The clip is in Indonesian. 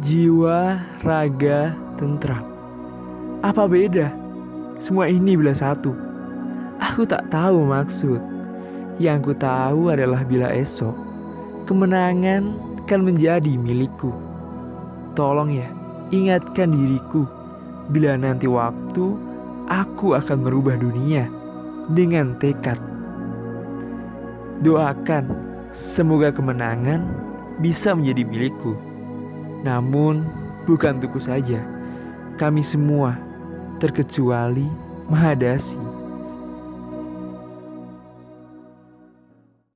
jiwa, raga, tentram. Apa beda? Semua ini bila satu. Aku tak tahu maksud. Yang ku tahu adalah bila esok kemenangan kan menjadi milikku. Tolong ya, ingatkan diriku bila nanti waktu aku akan merubah dunia dengan tekad. Doakan semoga kemenangan bisa menjadi milikku. Namun bukan tuku saja, kami semua terkecuali Mahadasi